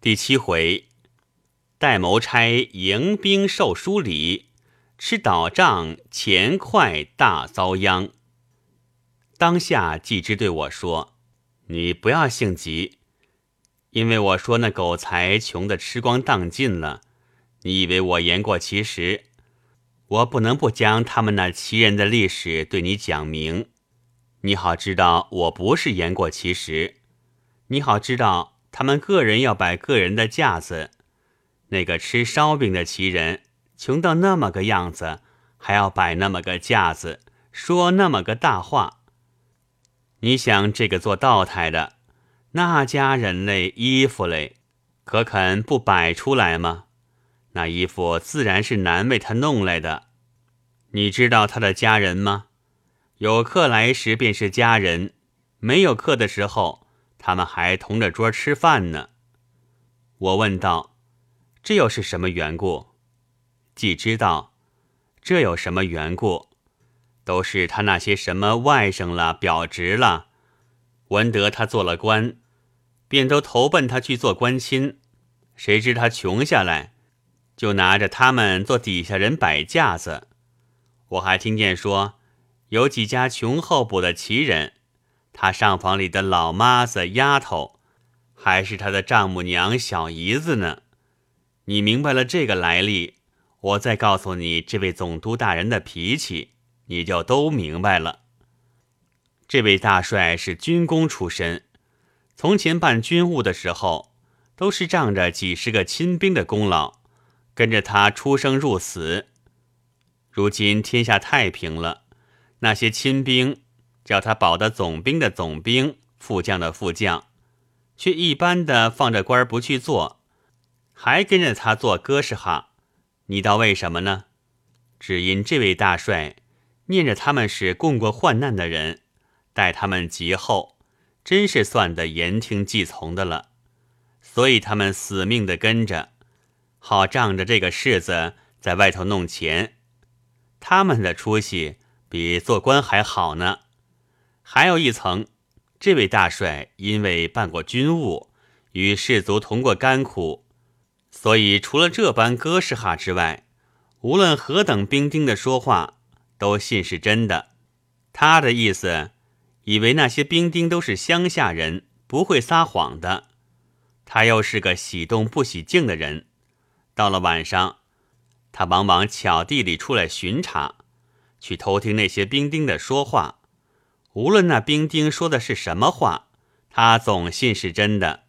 第七回，戴谋差迎宾受书礼，吃倒账钱快大遭殃。当下季之对我说：“你不要性急，因为我说那狗才穷得吃光当尽了，你以为我言过其实？我不能不将他们那奇人的历史对你讲明，你好知道我不是言过其实，你好知道。”他们个人要摆个人的架子，那个吃烧饼的奇人穷到那么个样子，还要摆那么个架子，说那么个大话。你想这个做道台的，那家人类衣服嘞，可肯不摆出来吗？那衣服自然是难为他弄来的。你知道他的家人吗？有客来时便是家人，没有客的时候。他们还同着桌吃饭呢。我问道：“这又是什么缘故？”既知道，这有什么缘故？都是他那些什么外甥了、表侄了，闻得他做了官，便都投奔他去做官亲。谁知他穷下来，就拿着他们做底下人摆架子。我还听见说，有几家穷候补的奇人。他上房里的老妈子、丫头，还是他的丈母娘、小姨子呢？你明白了这个来历，我再告诉你这位总督大人的脾气，你就都明白了。这位大帅是军功出身，从前办军务的时候，都是仗着几十个亲兵的功劳，跟着他出生入死。如今天下太平了，那些亲兵。叫他保的总兵的总兵，副将的副将，却一般的放着官不去做，还跟着他做哥是哈，你道为什么呢？只因这位大帅念着他们是共过患难的人，待他们极厚，真是算得言听计从的了，所以他们死命的跟着，好仗着这个世子在外头弄钱，他们的出息比做官还好呢。还有一层，这位大帅因为办过军务，与士卒同过甘苦，所以除了这般哥士哈之外，无论何等兵丁的说话，都信是真的。他的意思，以为那些兵丁都是乡下人，不会撒谎的。他又是个喜动不喜静的人，到了晚上，他往往巧地里出来巡查，去偷听那些兵丁的说话。无论那兵丁说的是什么话，他总信是真的。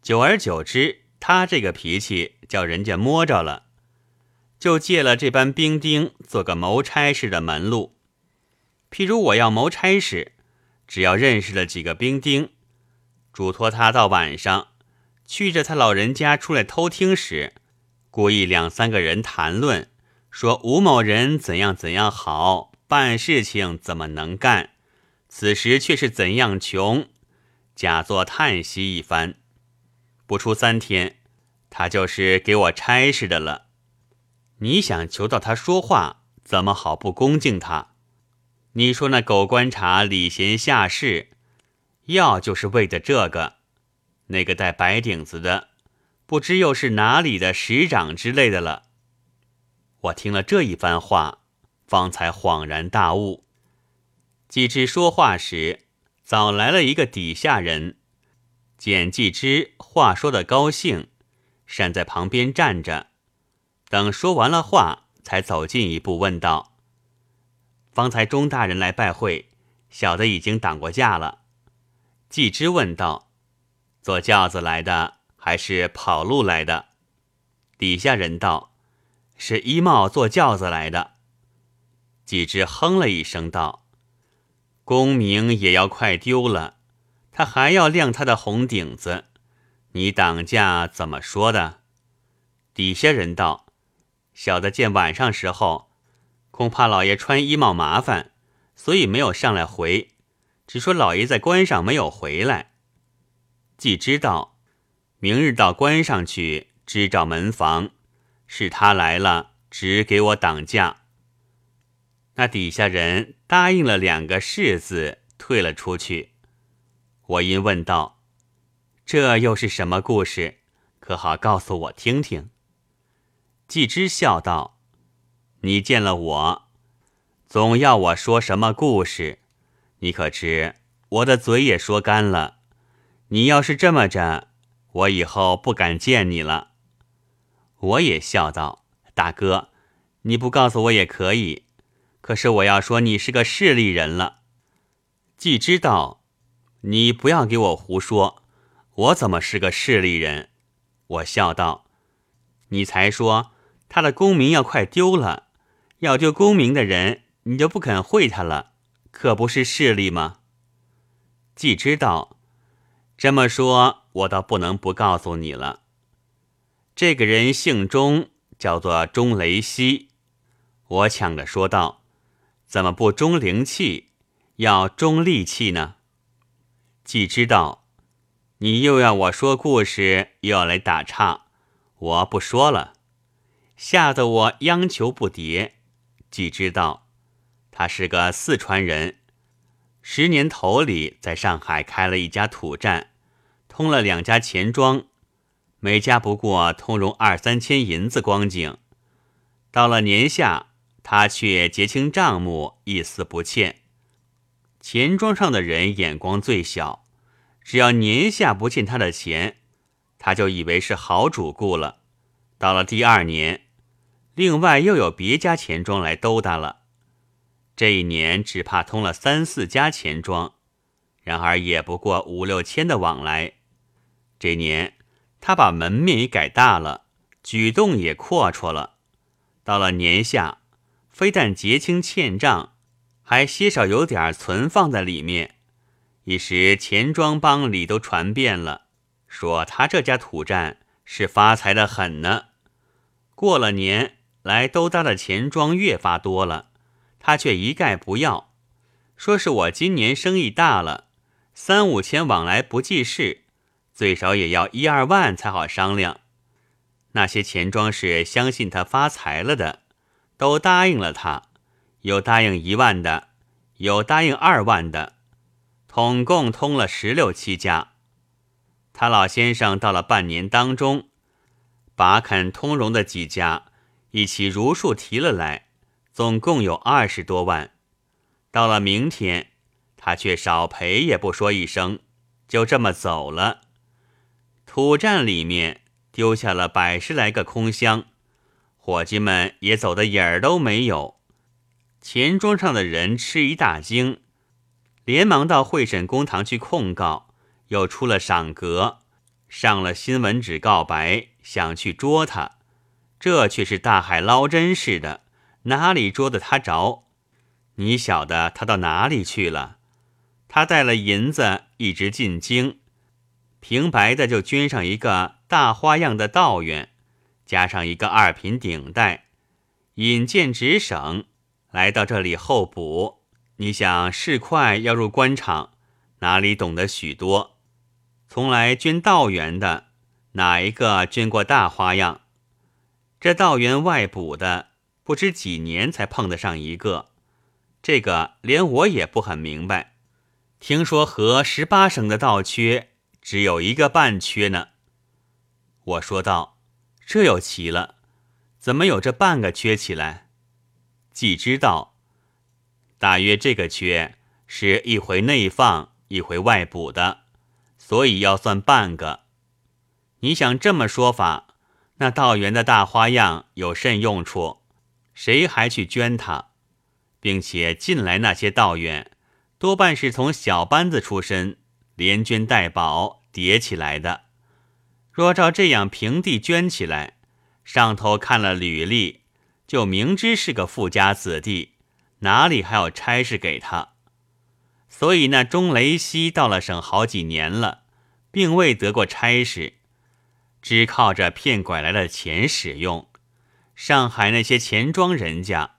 久而久之，他这个脾气叫人家摸着了，就借了这班兵丁做个谋差事的门路。譬如我要谋差事，只要认识了几个兵丁，嘱托他到晚上去着他老人家出来偷听时，故意两三个人谈论，说吴某人怎样怎样好，办事情怎么能干。此时却是怎样穷，假作叹息一番。不出三天，他就是给我差事的了。你想求到他说话，怎么好不恭敬他？你说那狗观察礼贤下士，要就是为的这个。那个戴白顶子的，不知又是哪里的使长之类的了。我听了这一番话，方才恍然大悟。季之说话时，早来了一个底下人，见季之话说的高兴，闪在旁边站着，等说完了话，才走近一步问道：“方才钟大人来拜会，小的已经挡过驾了。”季之问道：“坐轿子来的，还是跑路来的？”底下人道：“是衣帽坐轿子来的。”季之哼了一声道。功名也要快丢了，他还要亮他的红顶子，你挡驾怎么说的？底下人道：“小的见晚上时候，恐怕老爷穿衣帽麻烦，所以没有上来回，只说老爷在关上没有回来。既知道明日到关上去支照门房，是他来了，只给我挡驾。”那底下人答应了两个“是”字，退了出去。我因问道：“这又是什么故事？可好告诉我听听？”季之笑道：“你见了我，总要我说什么故事？你可知我的嘴也说干了？你要是这么着，我以后不敢见你了。”我也笑道：“大哥，你不告诉我也可以，可是我要说你是个势利人了。”季知道：“你不要给我胡说，我怎么是个势利人？”我笑道：“你才说。”他的功名要快丢了，要丢功名的人，你就不肯会他了，可不是势利吗？既知道这么说，我倒不能不告诉你了。这个人姓钟，叫做钟雷西。我抢着说道：“怎么不中灵气，要中利气呢？”既知道你又要我说故事，又要来打岔，我不说了。吓得我央求不迭。既知道他是个四川人，十年头里在上海开了一家土站，通了两家钱庄，每家不过通融二三千银子光景。到了年下，他却结清账目，一丝不欠。钱庄上的人眼光最小，只要年下不欠他的钱，他就以为是好主顾了。到了第二年。另外又有别家钱庄来兜搭了，这一年只怕通了三四家钱庄，然而也不过五六千的往来。这年他把门面也改大了，举动也阔绰了。到了年下，非但结清欠账，还些少有点存放在里面。一时钱庄帮里都传遍了，说他这家土站是发财的很呢。过了年。来兜搭的钱庄越发多了，他却一概不要，说是我今年生意大了，三五千往来不计事，最少也要一二万才好商量。那些钱庄是相信他发财了的，都答应了他，有答应一万的，有答应二万的，统共通了十六七家。他老先生到了半年当中，把肯通融的几家。一起如数提了来，总共有二十多万。到了明天，他却少赔也不说一声，就这么走了。土站里面丢下了百十来个空箱，伙计们也走的影儿都没有。钱庄上的人吃一大惊，连忙到会审公堂去控告，又出了赏格，上了新闻纸告白，想去捉他。这却是大海捞针似的，哪里捉得他着？你晓得他到哪里去了？他带了银子，一直进京，平白的就捐上一个大花样的道院，加上一个二品顶戴，引荐直省，来到这里候补。你想市快要入官场，哪里懂得许多？从来捐道员的，哪一个捐过大花样？这道员外补的，不知几年才碰得上一个，这个连我也不很明白。听说和十八省的道缺只有一个半缺呢。我说道：“这又奇了，怎么有这半个缺起来？”既知道，大约这个缺是一回内放，一回外补的，所以要算半个。你想这么说法？那道员的大花样有甚用处？谁还去捐他？并且近来那些道员，多半是从小班子出身，连捐带保叠起来的。若照这样平地捐起来，上头看了履历，就明知是个富家子弟，哪里还有差事给他？所以那钟雷西到了省好几年了，并未得过差事。只靠着骗拐来的钱使用，上海那些钱庄人家，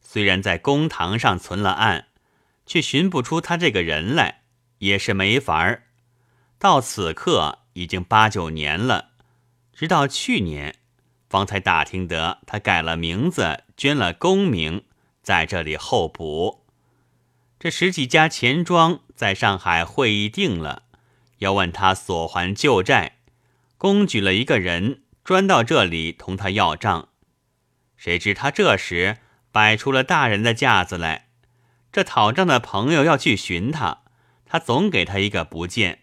虽然在公堂上存了案，却寻不出他这个人来，也是没法儿。到此刻已经八九年了，直到去年，方才打听得他改了名字，捐了功名，在这里候补。这十几家钱庄在上海会议定了，要问他所还旧债。公举了一个人专到这里同他要账。谁知他这时摆出了大人的架子来，这讨账的朋友要去寻他，他总给他一个不见。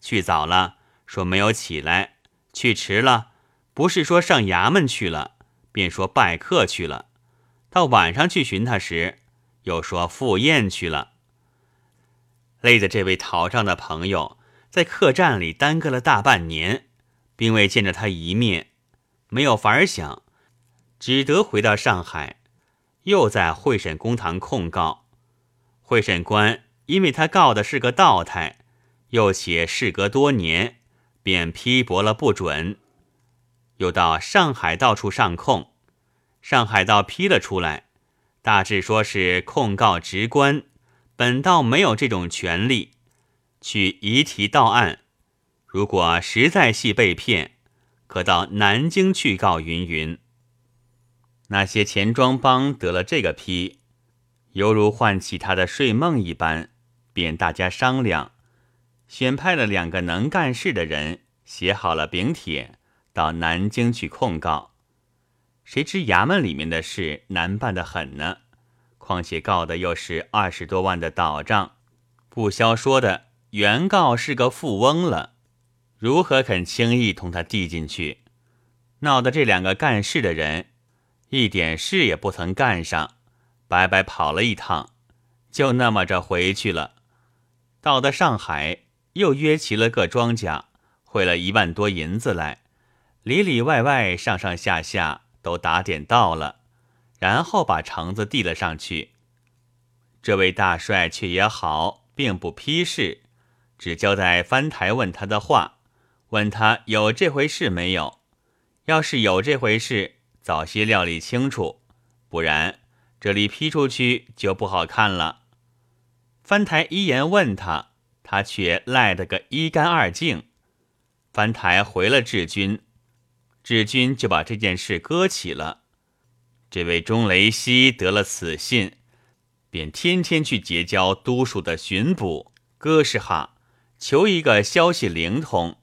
去早了说没有起来，去迟了不是说上衙门去了，便说拜客去了。到晚上去寻他时，又说赴宴去了。累得这位讨账的朋友在客栈里耽搁了大半年，并未见着他一面，没有法儿想，只得回到上海，又在会审公堂控告。会审官因为他告的是个道台，又且事隔多年，便批驳了不准。又到上海到处上控，上海道批了出来，大致说是控告职官。本道没有这种权利，去移提到案。如果实在系被骗，可到南京去告。云云。那些钱庄帮得了这个批，犹如唤起他的睡梦一般，便大家商量，选派了两个能干事的人，写好了禀帖，到南京去控告。谁知衙门里面的事难办得很呢。况且告的又是二十多万的倒账，不消说的原告是个富翁了，如何肯轻易同他递进去？闹得这两个干事的人一点事也不曾干上，白白跑了一趟，就那么着回去了。到的上海，又约齐了个庄家，汇了一万多银子来，里里外外、上上下下都打点到了。然后把橙子递了上去。这位大帅却也好，并不批示，只交代翻台问他的话，问他有这回事没有。要是有这回事，早些料理清楚，不然这里批出去就不好看了。翻台一言问他，他却赖得个一干二净。翻台回了志军，志军就把这件事搁起了。这位钟雷西得了此信，便天天去结交都署的巡捕哥士哈，求一个消息灵通。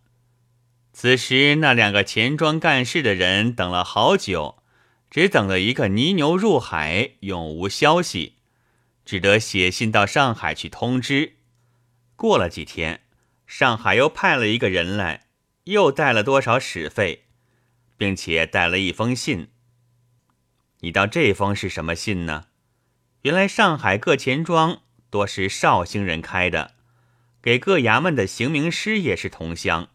此时那两个钱庄干事的人等了好久，只等了一个泥牛入海，永无消息，只得写信到上海去通知。过了几天，上海又派了一个人来，又带了多少使费，并且带了一封信。你道这封是什么信呢？原来上海各钱庄多是绍兴人开的，给各衙门的刑名师也是同乡。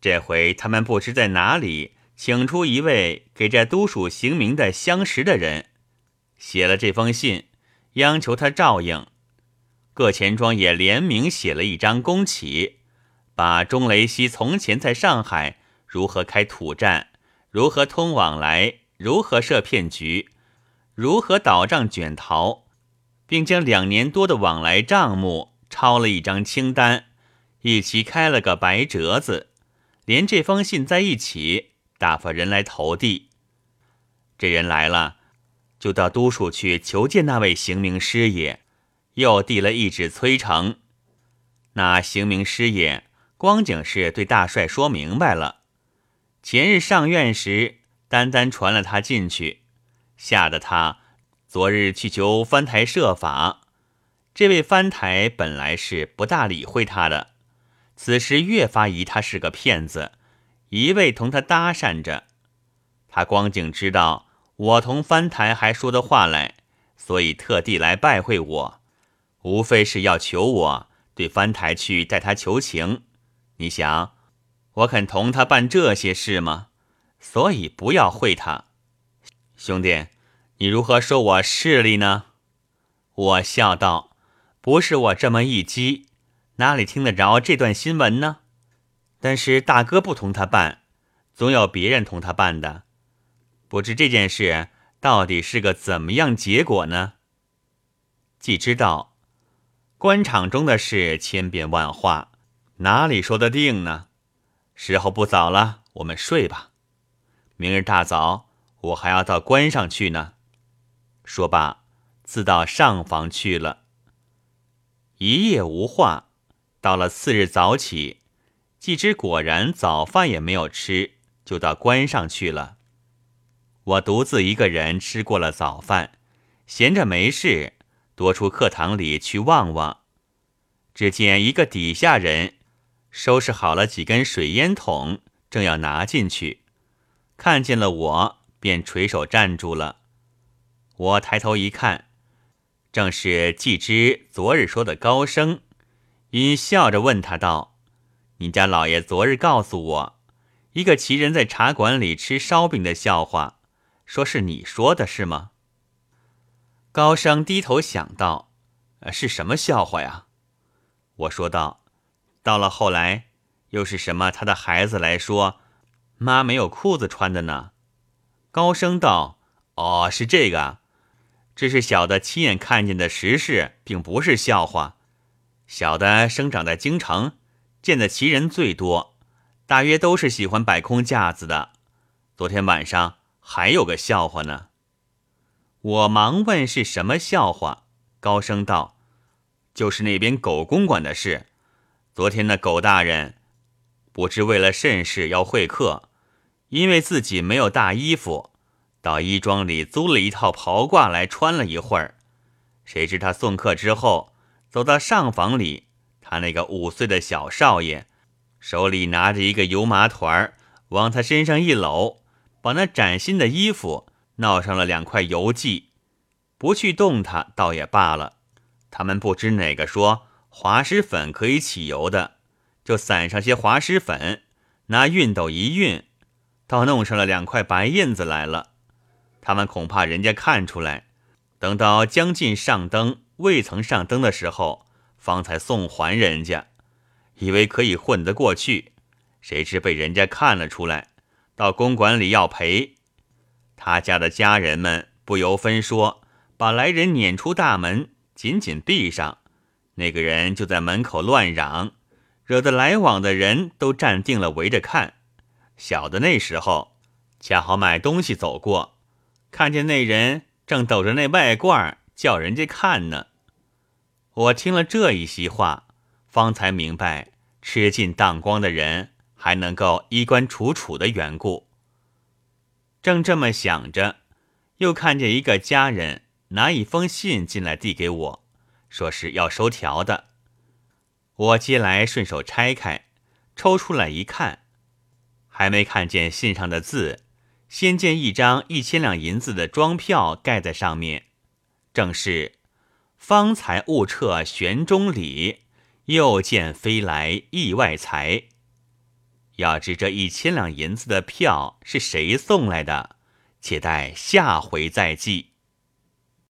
这回他们不知在哪里请出一位给这都署刑名的相识的人，写了这封信，央求他照应。各钱庄也联名写了一张公启，把钟雷西从前在上海如何开土栈，如何通往来。如何设骗局，如何倒账卷逃，并将两年多的往来账目抄了一张清单，一起开了个白折子，连这封信在一起，打发人来投递。这人来了，就到都署去求见那位刑名师爷，又递了一纸催呈。那行名师爷光景是对大帅说明白了，前日上院时。单单传了他进去，吓得他昨日去求翻台设法。这位翻台本来是不大理会他的，此时越发疑他是个骗子，一味同他搭讪着。他光景知道我同翻台还说的话来，所以特地来拜会我，无非是要求我对翻台去代他求情。你想，我肯同他办这些事吗？所以不要会他，兄弟，你如何说我势利呢？我笑道：“不是我这么一激，哪里听得着这段新闻呢？但是大哥不同他办，总有别人同他办的。不知这件事到底是个怎么样结果呢？既知道官场中的事千变万化，哪里说得定呢？时候不早了，我们睡吧。”明日大早，我还要到关上去呢。说罢，自到上房去了。一夜无话，到了次日早起，季之果然早饭也没有吃，就到关上去了。我独自一个人吃过了早饭，闲着没事，多出课堂里去望望。只见一个底下人收拾好了几根水烟筒，正要拿进去，看见了我，便垂手站住了。我抬头一看，正是季之昨日说的高升，因笑着问他道。你家老爷昨日告诉我，一个奇人在茶馆里吃烧饼的笑话，说是你说的，是吗？高升低头想到，是什么笑话呀？我说道：到了后来，又是什么？他的孩子来说，妈没有裤子穿的呢？高升道：哦，是这个，这是小的亲眼看见的实事，并不是笑话。小的生长在京城。见的奇人最多，大约都是喜欢摆空架子的。昨天晚上还有个笑话呢。我忙问是什么笑话，高声道：“就是那边狗公馆的事。昨天那狗大人不知为了甚事要会客，因为自己没有大衣服，到衣庄里租了一套袍褂来穿了一会儿。谁知他送客之后，走到上房里。”他那个五岁的小少爷，手里拿着一个油麻团儿，往他身上一搂，把那崭新的衣服闹上了两块油迹，不去动它倒也罢了。他们不知哪个说滑石粉可以起油的，就撒上些滑石粉，拿熨斗一熨，倒弄上了两块白印子来了。他们恐怕人家看出来，等到将近上灯、未曾上灯的时候。方才送还人家，以为可以混得过去，谁知被人家看了出来，到公馆里要赔。他家的家人们不由分说，把来人撵出大门，紧紧闭上。那个人就在门口乱嚷，惹得来往的人都站定了，围着看。小的那时候恰好买东西走过，看见那人正抖着那外褂，叫人家看呢。我听了这一席话，方才明白吃尽当光的人还能够衣冠楚楚的缘故。正这么想着，又看见一个家人拿一封信进来递给我，说是要收条的。我接来顺手拆开，抽出来一看，还没看见信上的字，先见一张一千两银子的庄票盖在上面，正是。方才误撤玄中里，又见飞来意外财。要知这一千两银子的票是谁送来的，且待下回再记。